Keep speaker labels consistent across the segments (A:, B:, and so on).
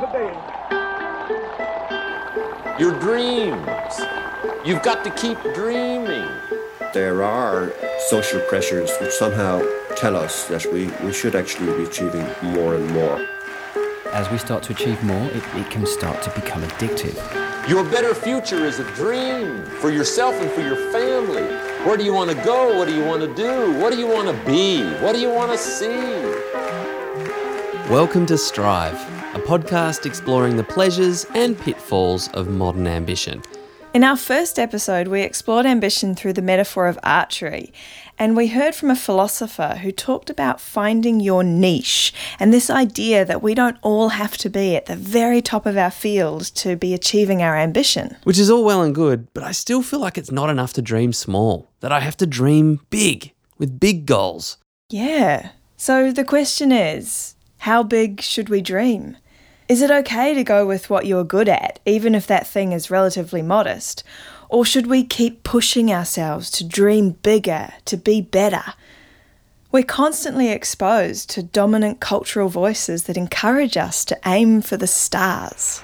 A: today.
B: Your dreams. You've got to keep dreaming.
C: There are social pressures which somehow tell us that we, we should actually be achieving more and more.
D: As we start to achieve more, it, it can start to become addictive.
B: Your better future is a dream for yourself and for your family. Where do you want to go? What do you want to do? What do you want to be? What do you want to see?
E: Welcome to Strive, a podcast exploring the pleasures and pitfalls of modern ambition.
F: In our first episode, we explored ambition through the metaphor of archery, and we heard from a philosopher who talked about finding your niche and this idea that we don't all have to be at the very top of our field to be achieving our ambition.
E: Which is all well and good, but I still feel like it's not enough to dream small, that I have to dream big, with big goals.
F: Yeah. So the question is how big should we dream? Is it okay to go with what you're good at, even if that thing is relatively modest? Or should we keep pushing ourselves to dream bigger, to be better? We're constantly exposed to dominant cultural voices that encourage us to aim for the stars.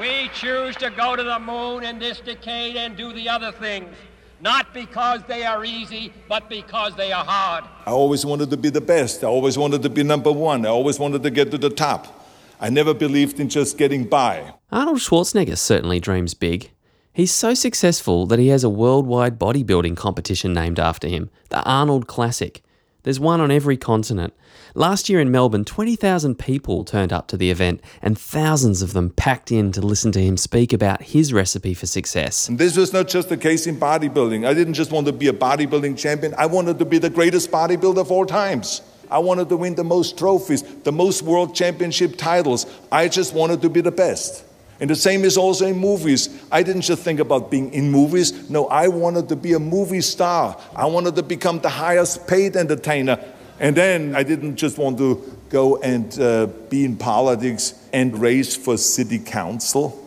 G: We choose to go to the moon in this decade and do the other things, not because they are easy, but because they are hard.
H: I always wanted to be the best. I always wanted to be number one. I always wanted to get to the top. I never believed in just getting by.
E: Arnold Schwarzenegger certainly dreams big. He's so successful that he has a worldwide bodybuilding competition named after him, the Arnold Classic. There's one on every continent. Last year in Melbourne, 20,000 people turned up to the event, and thousands of them packed in to listen to him speak about his recipe for success.
H: And this was not just the case in bodybuilding. I didn't just want to be a bodybuilding champion, I wanted to be the greatest bodybuilder of all times. I wanted to win the most trophies, the most world championship titles. I just wanted to be the best. And the same is also in movies. I didn't just think about being in movies. No, I wanted to be a movie star. I wanted to become the highest paid entertainer. And then I didn't just want to go and uh, be in politics and race for city council.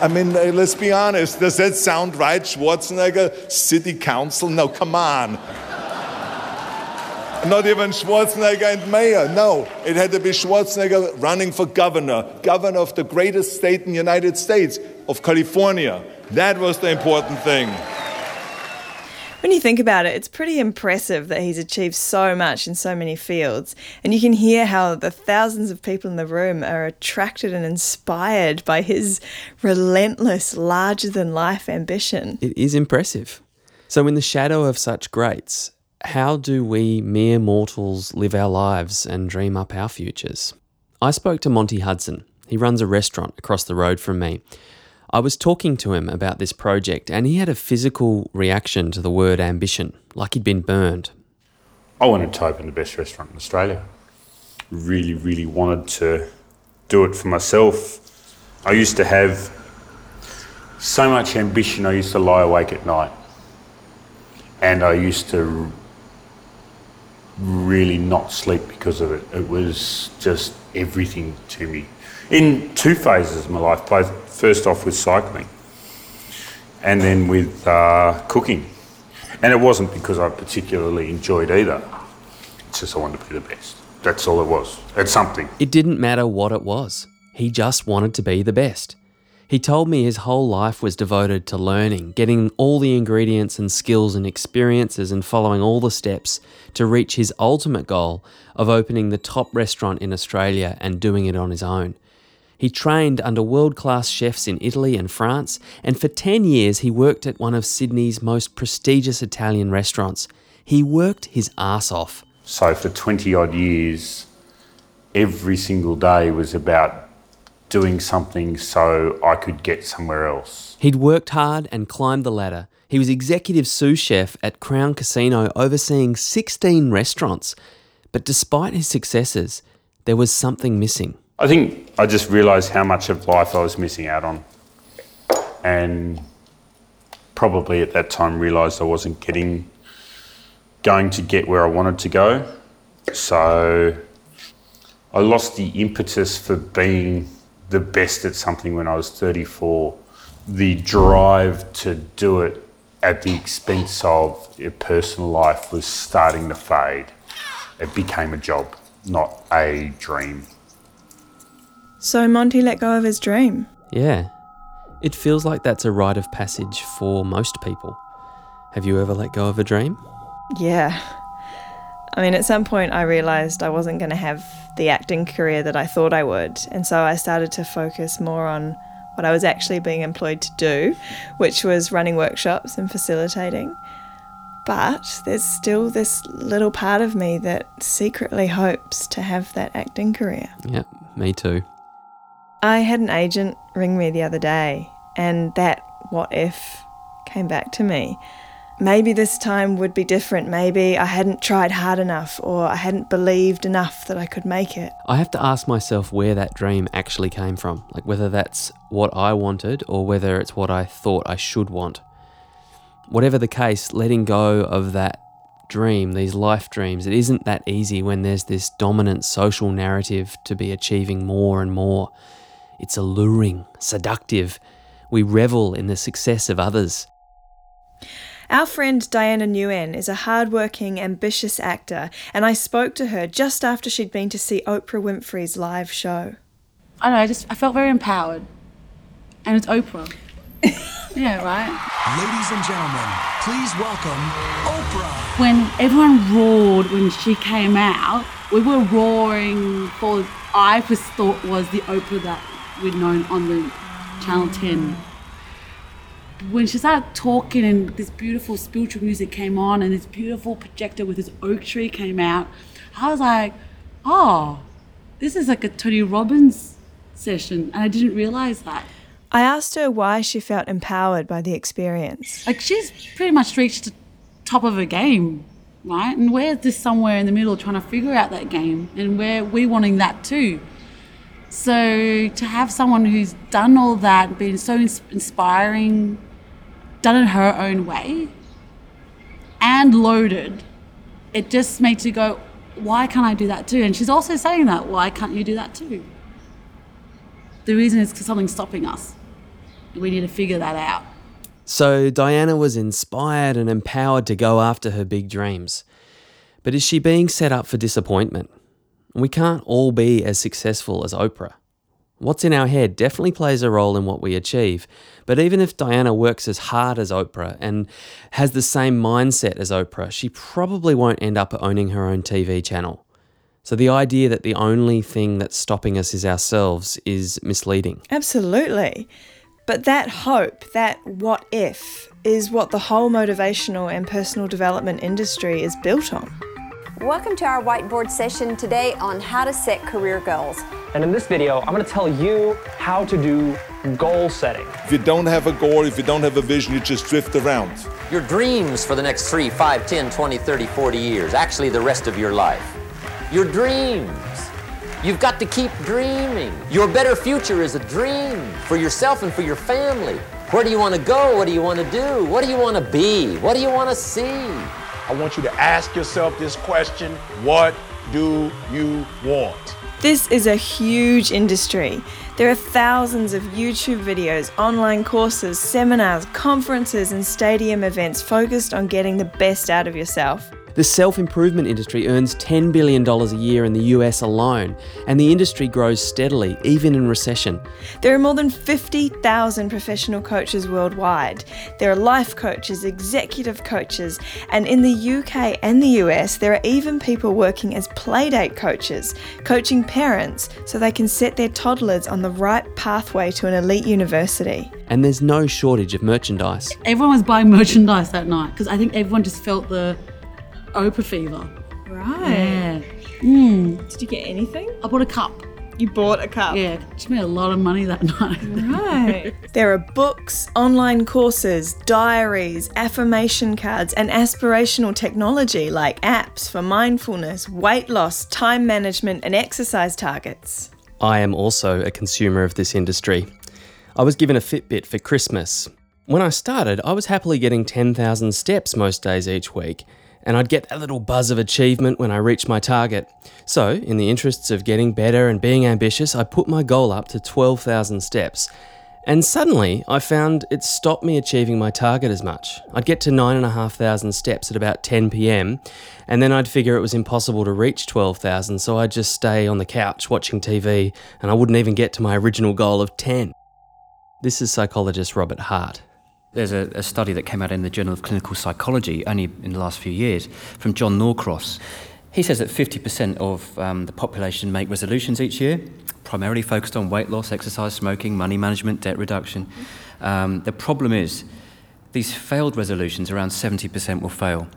H: I mean, uh, let's be honest. Does that sound right, Schwarzenegger? City council? No, come on. Not even Schwarzenegger and mayor. No, it had to be Schwarzenegger running for governor, governor of the greatest state in the United States, of California. That was the important thing.
F: When you think about it, it's pretty impressive that he's achieved so much in so many fields. And you can hear how the thousands of people in the room are attracted and inspired by his relentless, larger than life ambition.
E: It is impressive. So, in the shadow of such greats, how do we mere mortals live our lives and dream up our futures? I spoke to Monty Hudson. He runs a restaurant across the road from me. I was talking to him about this project, and he had a physical reaction to the word ambition, like he'd been burned.
I: I wanted to open the best restaurant in Australia. Really, really wanted to do it for myself. I used to have so much ambition, I used to lie awake at night. And I used to really not sleep because of it. It was just everything to me. In two phases of my life, first off with cycling and then with uh, cooking. And it wasn't because I particularly enjoyed either. It's just I wanted to be the best. That's all it was. It's something.
E: It didn't matter what it was. He just wanted to be the best. He told me his whole life was devoted to learning, getting all the ingredients and skills and experiences and following all the steps to reach his ultimate goal of opening the top restaurant in Australia and doing it on his own. He trained under world class chefs in Italy and France, and for 10 years he worked at one of Sydney's most prestigious Italian restaurants. He worked his ass off.
I: So for 20 odd years, every single day was about doing something so I could get somewhere else.
E: He'd worked hard and climbed the ladder. He was executive sous chef at Crown Casino, overseeing 16 restaurants. But despite his successes, there was something missing.
I: I think I just realised how much of life I was missing out on. And probably at that time realised I wasn't getting going to get where I wanted to go. So I lost the impetus for being the best at something when I was 34. The drive to do it at the expense of your personal life was starting to fade. It became a job, not a dream.
F: So Monty let go of his dream.
E: Yeah. It feels like that's a rite of passage for most people. Have you ever let go of a dream?
F: Yeah. I mean, at some point, I realised I wasn't going to have the acting career that I thought I would. And so I started to focus more on what I was actually being employed to do, which was running workshops and facilitating. But there's still this little part of me that secretly hopes to have that acting career.
E: Yeah, me too.
F: I had an agent ring me the other day, and that what if came back to me. Maybe this time would be different. Maybe I hadn't tried hard enough, or I hadn't believed enough that I could make it.
E: I have to ask myself where that dream actually came from, like whether that's what I wanted or whether it's what I thought I should want. Whatever the case, letting go of that dream, these life dreams, it isn't that easy when there's this dominant social narrative to be achieving more and more. It's alluring, seductive. We revel in the success of others.
F: Our friend Diana Nguyen is a hardworking, ambitious actor, and I spoke to her just after she'd been to see Oprah Winfrey's live show.
A: I know, I just I felt very empowered. And it's Oprah. yeah, right?
J: Ladies and gentlemen, please welcome Oprah.
A: When everyone roared when she came out, we were roaring for I just thought was the Oprah that we'd known on the Channel 10 when she started talking and this beautiful spiritual music came on and this beautiful projector with this oak tree came out, I was like, oh, this is like a Tony Robbins session. And I didn't realize that.
F: I asked her why she felt empowered by the experience.
A: Like she's pretty much reached the top of her game, right? And we're just somewhere in the middle trying to figure out that game. And we're we wanting that too. So to have someone who's done all that, been so inspiring, done it her own way, and loaded, it just makes you go, why can't I do that too? And she's also saying that, why can't you do that too? The reason is because something's stopping us. We need to figure that out.
E: So Diana was inspired and empowered to go after her big dreams. But is she being set up for disappointment? We can't all be as successful as Oprah. What's in our head definitely plays a role in what we achieve. But even if Diana works as hard as Oprah and has the same mindset as Oprah, she probably won't end up owning her own TV channel. So the idea that the only thing that's stopping us is ourselves is misleading.
F: Absolutely. But that hope, that what if, is what the whole motivational and personal development industry is built on.
K: Welcome to our whiteboard session today on how to set career goals.
L: And in this video, I'm going to tell you how to do goal setting.
H: If you don't have a goal, if you don't have a vision, you just drift around.
B: Your dreams for the next 3, 5, 10, 20, 30, 40 years, actually the rest of your life. Your dreams. You've got to keep dreaming. Your better future is a dream for yourself and for your family. Where do you want to go? What do you want to do? What do you want to be? What do you want to see?
J: I want you to ask yourself this question What do you want?
F: This is a huge industry. There are thousands of YouTube videos, online courses, seminars, conferences, and stadium events focused on getting the best out of yourself.
E: The self improvement industry earns $10 billion a year in the US alone, and the industry grows steadily, even in recession.
F: There are more than 50,000 professional coaches worldwide. There are life coaches, executive coaches, and in the UK and the US, there are even people working as playdate coaches, coaching parents so they can set their toddlers on the right pathway to an elite university.
E: And there's no shortage of merchandise.
A: Everyone was buying merchandise that night because I think everyone just felt the Oprah fever.
F: Right.
A: Yeah.
F: Mm. Did you get anything?
A: I bought a cup.
F: You bought a cup?
A: Yeah. She made a lot of money that night.
F: Right. there are books, online courses, diaries, affirmation cards, and aspirational technology like apps for mindfulness, weight loss, time management, and exercise targets.
E: I am also a consumer of this industry. I was given a Fitbit for Christmas. When I started, I was happily getting 10,000 steps most days each week and I'd get that little buzz of achievement when I reached my target. So, in the interests of getting better and being ambitious, I put my goal up to 12,000 steps. And suddenly, I found it stopped me achieving my target as much. I'd get to 9,500 steps at about 10 pm, and then I'd figure it was impossible to reach 12,000, so I'd just stay on the couch watching TV, and I wouldn't even get to my original goal of 10. This is psychologist Robert Hart.
D: There's a, a, study that came out in the Journal of Clinical Psychology only in the last few years from John Norcross. He says that 50% of um, the population make resolutions each year, primarily focused on weight loss, exercise, smoking, money management, debt reduction. Um, the problem is, these failed resolutions, around 70% will fail.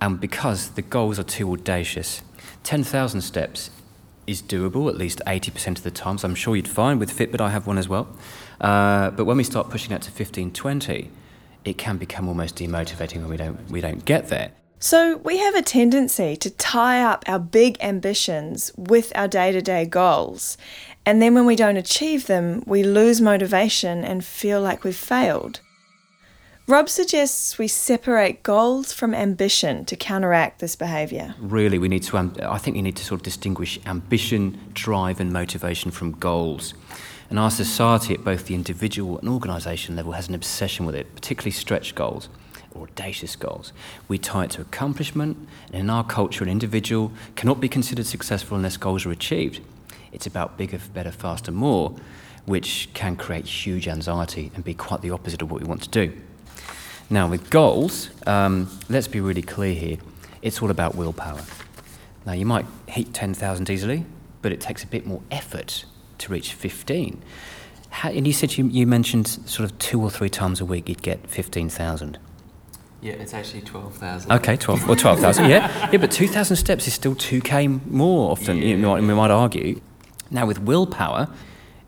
D: And because the goals are too audacious, 10,000 steps is doable at least 80% of the time, so I'm sure you'd find with Fitbit, I have one as well. Uh, but when we start pushing that to 15, 20, it can become almost demotivating when we don't, we don't get there.
F: So, we have a tendency to tie up our big ambitions with our day to day goals. And then when we don't achieve them, we lose motivation and feel like we've failed. Rob suggests we separate goals from ambition to counteract this behaviour.
D: Really, we need to, um, I think we need to sort of distinguish ambition, drive, and motivation from goals. And our society, at both the individual and organisation level, has an obsession with it, particularly stretch goals or audacious goals. We tie it to accomplishment, and in our culture, an individual cannot be considered successful unless goals are achieved. It's about bigger, better, faster, more, which can create huge anxiety and be quite the opposite of what we want to do. Now, with goals, um, let's be really clear here it's all about willpower. Now, you might hit 10,000 easily, but it takes a bit more effort to reach 15. How, and you said you, you mentioned sort of two or three times a week you'd get 15,000.
E: Yeah, it's actually 12,000.
D: Okay, 12 or 12,000, yeah. Yeah, but 2,000 steps is still 2k more often, yeah. you know, we might argue. Now, with willpower,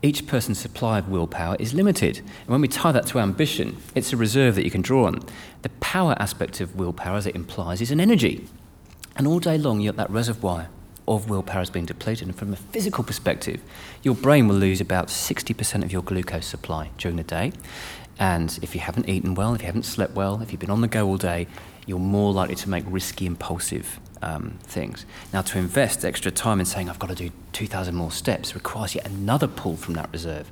D: each person's supply of willpower is limited. And when we tie that to ambition, it's a reserve that you can draw on. The power aspect of willpower, as it implies, is an energy. And all day long, you're at that reservoir of willpower has been depleted. And from a physical perspective, your brain will lose about 60% of your glucose supply during the day. And if you haven't eaten well, if you haven't slept well, if you've been on the go all day, you're more likely to make risky, impulsive um, things. Now, to invest extra time in saying, I've got to do 2,000 more steps, requires yet another pull from that reserve.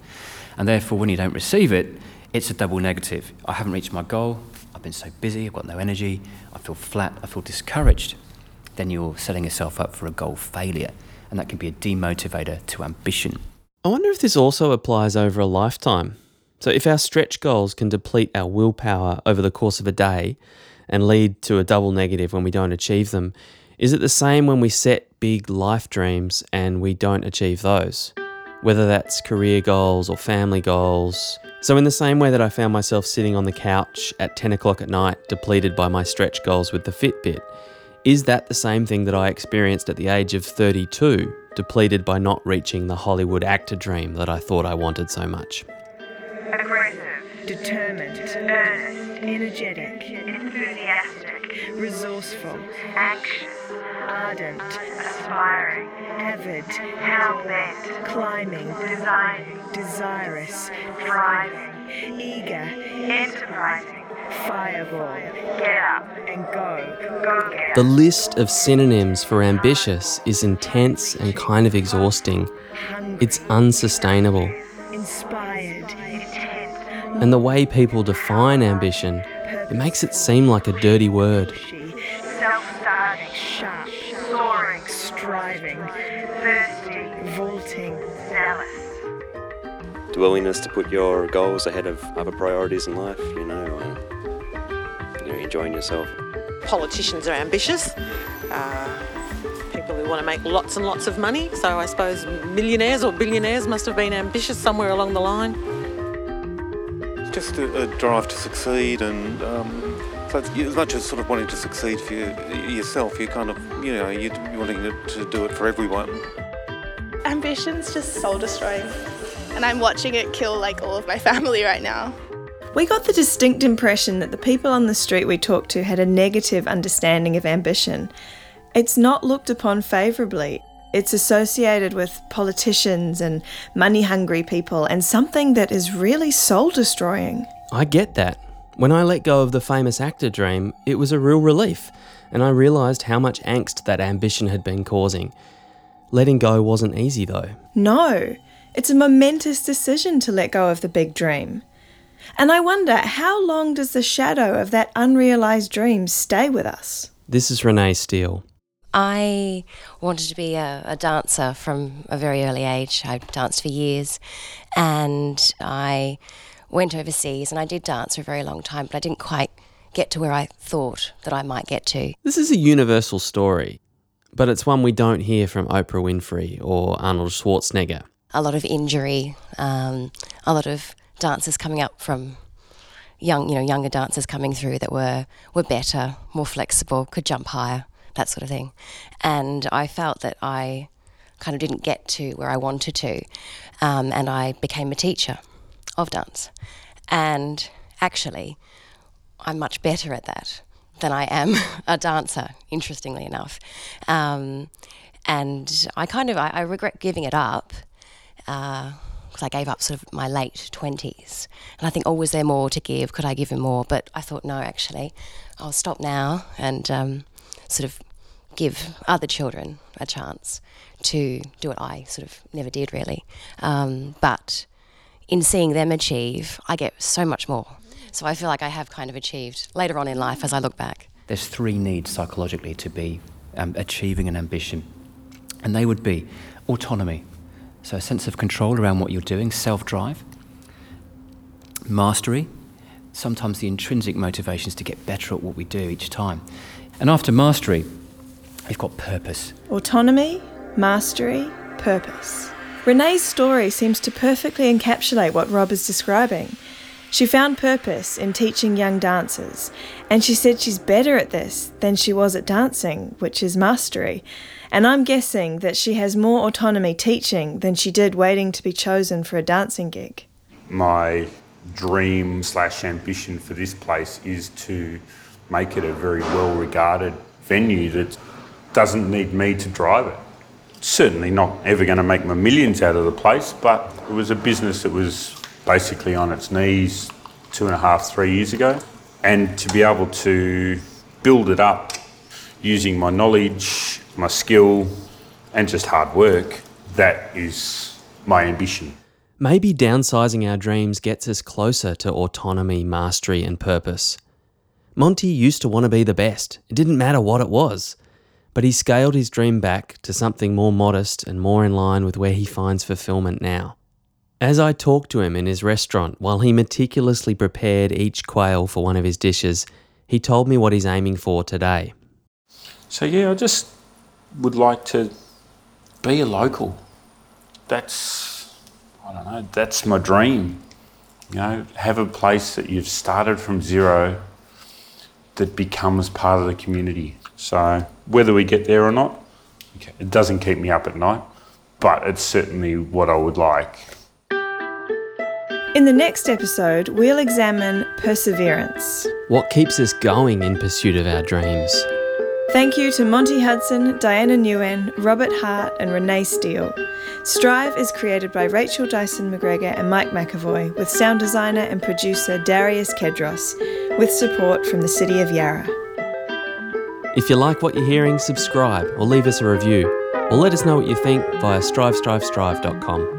D: And therefore, when you don't receive it, it's a double negative. I haven't reached my goal, I've been so busy, I've got no energy, I feel flat, I feel discouraged. Then you're setting yourself up for a goal failure, and that can be a demotivator to ambition.
E: I wonder if this also applies over a lifetime. So, if our stretch goals can deplete our willpower over the course of a day and lead to a double negative when we don't achieve them, is it the same when we set big life dreams and we don't achieve those? Whether that's career goals or family goals. So, in the same way that I found myself sitting on the couch at 10 o'clock at night, depleted by my stretch goals with the Fitbit, is that the same thing that I experienced at the age of 32, depleted by not reaching the Hollywood actor dream that I thought I wanted so much?
F: Aggressive, determined, earnest, energetic, enthusiastic, resourceful, anxious, ardent, aspiring, avid, hell-bent, climbing, designing, desirous, driving, eager, enterprising, fireball, get up. And go, go get up.
E: The list of synonyms for ambitious is intense and kind of exhausting. It's unsustainable.
F: Inspired, intent,
E: And the way people define ambition, it makes it seem like a dirty word.
F: self-starting, sharp, soaring, striving, thirsty, vaulting, zealous.
M: the willingness to put your goals ahead of other priorities in life, you know, you know enjoying yourself.
N: Politicians are ambitious. Uh, people who want to make lots and lots of money. So I suppose millionaires or billionaires must have been ambitious somewhere along the line.
O: Just a, a drive to succeed, and um, so it's, as much as sort of wanting to succeed for you, yourself, you kind of, you know, you're wanting to, to do it for everyone.
P: Ambition's just soul destroying, and I'm watching it kill like all of my family right now.
F: We got the distinct impression that the people on the street we talked to had a negative understanding of ambition. It's not looked upon favourably. It's associated with politicians and money hungry people and something that is really soul destroying.
E: I get that. When I let go of the famous actor dream, it was a real relief, and I realised how much angst that ambition had been causing. Letting go wasn't easy though.
F: No, It's a momentous decision to let go of the big dream. And I wonder how long does the shadow of that unrealised dream stay with us?
E: This is Renee Steele.
Q: I wanted to be a, a, dancer from a very early age. I danced for years and I went overseas and I did dance for a very long time, but I didn't quite get to where I thought that I might get to.
E: This is a universal story, but it's one we don't hear from Oprah Winfrey or Arnold Schwarzenegger.
Q: A lot of injury, um, a lot of dancers coming up from young, you know, younger dancers coming through that were were better, more flexible, could jump higher that sort of thing. And I felt that I kind of didn't get to where I wanted to. Um, and I became a teacher of dance. And actually, I'm much better at that than I am a dancer, interestingly enough. Um, and I kind of, I, I, regret giving it up because I gave up sort of my late 20s. And I think, oh, was there more to give? Could I give him more? But I thought, no, actually, I'll stop now and um, sort of give other children a chance to do what I sort of never did really. Um, but in seeing them achieve, I get so much more. So I feel like I have kind of achieved later on in life as I look back.
D: There's three needs psychologically to be um, achieving an ambition, and they would be autonomy, so a sense of control around what you're doing, self drive, mastery, sometimes the intrinsic motivations to get better at what we do each time. And after mastery, You've got purpose.
F: Autonomy, mastery, purpose. Renee's story seems to perfectly encapsulate what Rob is describing. She found purpose in teaching young dancers, and she said she's better at this than she was at dancing, which is mastery. And I'm guessing that she has more autonomy teaching than she did waiting to be chosen for a dancing gig.
I: My dream slash ambition for this place is to make it a very well regarded venue that doesn't need me to drive it. Certainly not ever going to make my millions out of the place, but it was a business that was basically on its knees two and a half, three years ago. And to be able to build it up using my knowledge, my skill, and just hard work, that is my ambition.
E: Maybe downsizing our dreams gets us closer to autonomy, mastery, and purpose. Monty used to want to be the best. It didn't matter what it was but he scaled his dream back to something more modest and more in line with where he finds fulfillment now. As I talked to him in his restaurant while he meticulously prepared each quail for one of his dishes, he told me what he's aiming for today.
I: So, yeah, I just would like to be a local. That's, I don't know, that's my dream. You know, have a place that you've started from zero that becomes part of the community. So whether we get there or not, it doesn't keep me up at night, but it's certainly what I would like.
F: In the next episode, we'll examine perseverance.
E: What keeps us going in pursuit of our dreams?
F: Thank you to Monty Hudson, Diana Nguyen, Robert Hart, and Renee Steele. Strive is created by Rachael Dyson-McGregor and Mike McEvoy, with sound designer and producer Darius Kedros, with support from the City of Yarra.
E: If you like what you're hearing, subscribe or leave us a review, or let us know what you think via strivestrivestrive.com.